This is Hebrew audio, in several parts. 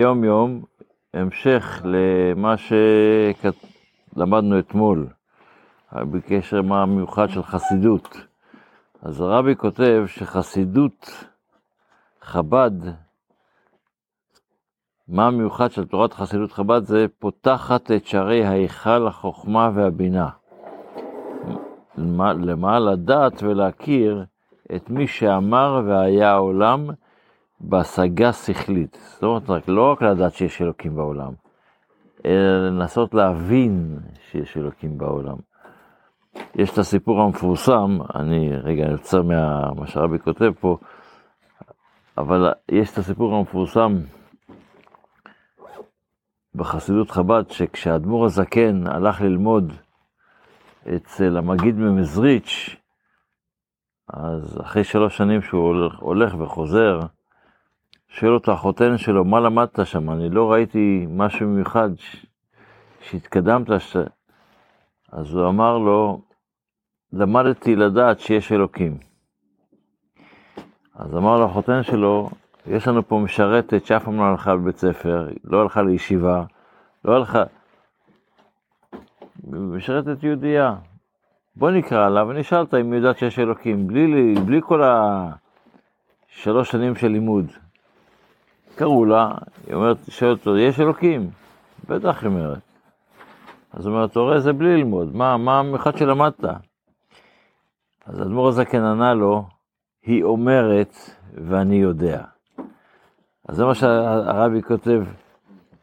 יום יום, המשך למה שלמדנו אתמול, בקשר מה המיוחד של חסידות. אז הרבי כותב שחסידות חב"ד, מה המיוחד של תורת חסידות חב"ד זה פותחת את שערי ההיכל החוכמה והבינה. למה לדעת ולהכיר את מי שאמר והיה העולם בהשגה שכלית. זאת אומרת, רק, לא רק לדעת שיש אלוקים בעולם, אלא לנסות להבין שיש אלוקים בעולם. יש את הסיפור המפורסם, אני רגע יוצא ממה שהרבי כותב פה, אבל יש את הסיפור המפורסם בחסידות חב"ד, שכשהאדמו"ר הזקן הלך ללמוד אצל המגיד ממזריץ', אז אחרי שלוש שנים שהוא הולך, הולך וחוזר, שואל אותו החותן שלו, מה למדת שם? אני לא ראיתי משהו מיוחד שהתקדמת. ש... אז הוא אמר לו, למדתי לדעת שיש אלוקים. אז אמר לו החותן שלו, יש לנו פה משרתת שאף פעם לא הלכה לבית ספר, לא הלכה לישיבה, לא הלכה... משרתת יהודייה. בוא נקרא לה ונשאל אותה אם היא יודעת שיש אלוקים, בלי, בלי כל השלוש שנים של לימוד. קראו לה, היא אומרת, שואלת אותו, יש אלוקים? בטח, היא אומרת. אז הוא אומר, אתה רואה, זה בלי ללמוד, מה, מה המיוחד שלמדת? אז האדמו"ר הזקן ענה לו, היא אומרת ואני יודע. אז זה מה שהרבי כותב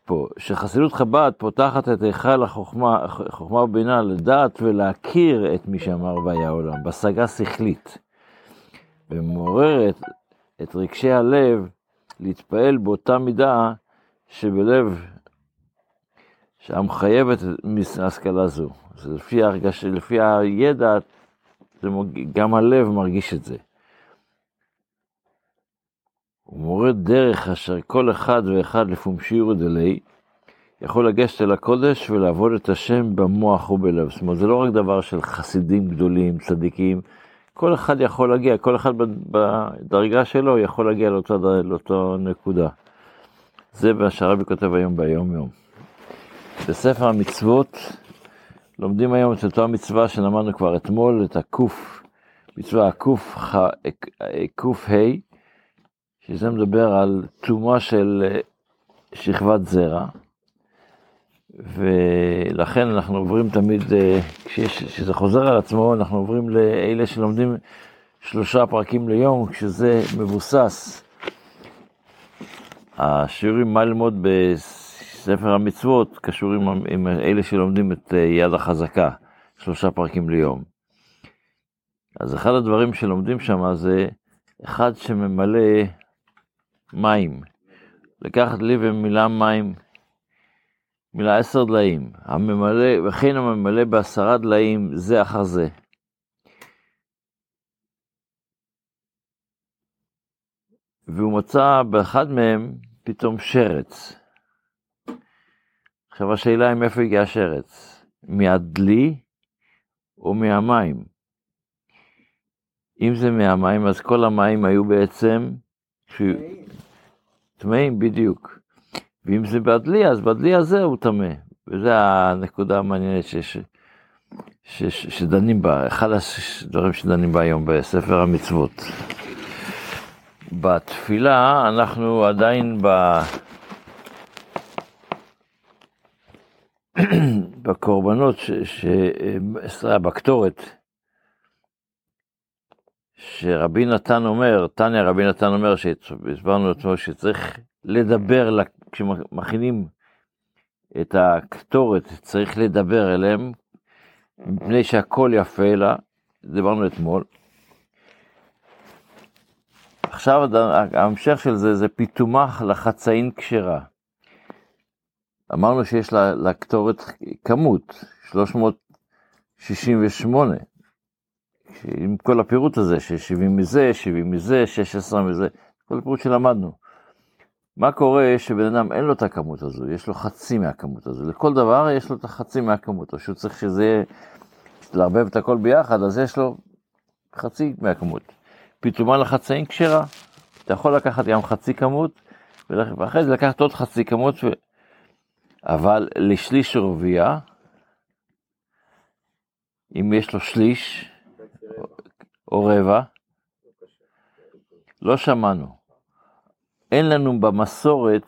פה, שחסידות חב"ד פותחת את היכל החוכמה, חוכמה ובינה לדעת ולהכיר את מי שאמר והיה העולם, בהשגה שכלית, ומעוררת את רגשי הלב להתפעל באותה מידה שבלב, שהמחייבת השכלה זו. זה לפי הרגשה, לפי הידע, גם הלב מרגיש את זה. הוא מורה דרך אשר כל אחד ואחד לפומשירו דלי, יכול לגשת אל הקודש ולעבוד את השם במוח ובלב. זאת אומרת, זה לא רק דבר של חסידים גדולים, צדיקים, כל אחד יכול להגיע, כל אחד בדרגה שלו יכול להגיע לאותו, לאותו נקודה. זה מה שהרבי כותב היום ביום יום. בספר המצוות לומדים היום את אותה מצווה שלמדנו כבר אתמול, את הקוף, מצווה הקוף ה', שזה מדבר על תרומה של אה, שכבת זרע. ולכן אנחנו עוברים תמיד, אה, כשזה חוזר על עצמו, אנחנו עוברים לאלה שלומדים שלושה פרקים ליום, כשזה מבוסס. השיעורים מה ללמוד בספר המצוות קשורים עם אלה שלומדים את אה, יד החזקה, שלושה פרקים ליום. אז אחד הדברים שלומדים שם זה אחד שממלא מים. לקחת לי ומילה מים מילא עשר דליים, הממלא, וכן הממלא בעשרה דליים זה אחר זה. והוא מצא באחד מהם פתאום שרץ. עכשיו השאלה היא מאיפה הגיע השרץ, מהדלי או מהמים? אם זה מהמים, אז כל המים היו בעצם טמאים, בדיוק. ואם זה בדלי, אז בדלי הזה הוא טמא. וזו הנקודה המעניינת שיש, ש, ש, שדנים בה, אחד הדברים שדנים בה היום בספר המצוות. בתפילה אנחנו עדיין ב... בקורבנות, ש... ש... סליחה, בקטורת, שרבי נתן אומר, תניא רבי נתן אומר, שהסברנו אתמול שצריך לדבר כשמכינים את הקטורת, צריך לדבר אליהם, מפני שהכל יפה לה, דיברנו אתמול. עכשיו ההמשך של זה, זה פיתומך לחצאין כשרה. אמרנו שיש לקטורת כמות, 368, עם כל הפירוט הזה, ש-70 מזה, 70 מזה, 16 מזה, כל הפירוט שלמדנו. מה קורה שבן אדם אין לו את הכמות הזו, יש לו חצי מהכמות הזו, לכל דבר יש לו את החצי מהכמות, או שהוא צריך שזה יהיה, לערבב את הכל ביחד, אז יש לו חצי מהכמות. פתאומה לחצאים כשרה, אתה יכול לקחת גם חצי כמות, ואחרי זה לקחת עוד חצי כמות, ו... אבל לשליש רביע, אם יש לו שליש או רבע, לא שמענו. אין לנו במסורת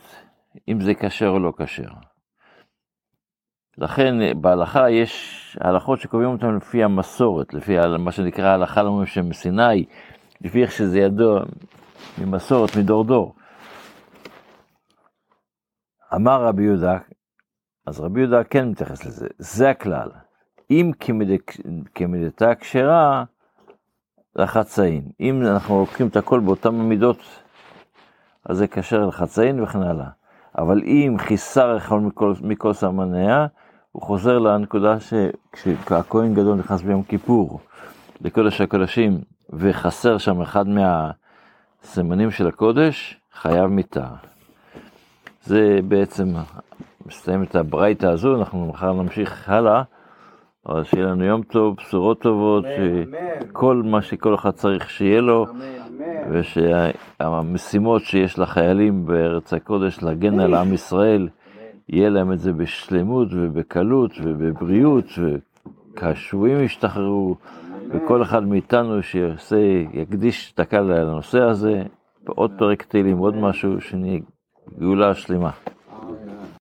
אם זה כשר או לא כשר. לכן בהלכה יש הלכות שקובעים אותן לפי המסורת, לפי מה שנקרא ההלכה למשה מסיני, לפי איך שזה ידוע ממסורת, מדור דור. אמר רבי יהודה, אז רבי יהודה כן מתייחס לזה, זה הכלל. אם כמידתה כשרה, לחצאין. אם אנחנו לוקחים את הכל באותן המידות, אז זה כשר לחצאין וכן הלאה. אבל אם חיסר יכול מכל, מכל סמניה, הוא חוזר לנקודה שכשהכהן גדול נכנס ביום כיפור לקודש הקודשים, וחסר שם אחד מהסימנים של הקודש, חייב מיתה. זה בעצם מסתיים את הברייתא הזו, אנחנו מחר נמשיך הלאה, אבל שיהיה לנו יום טוב, בשורות טובות, שכל מה שכל אחד צריך שיהיה לו, ושהמשימות שיש לחיילים בארץ הקודש להגן על עם ישראל, יהיה להם את זה בשלמות ובקלות ובבריאות, וכשבויים ישתחררו, וכל אחד מאיתנו שיעשה, יקדיש דקה לנושא הזה, עוד פרק תהילים, עוד משהו, שנהיה גאולה שלמה.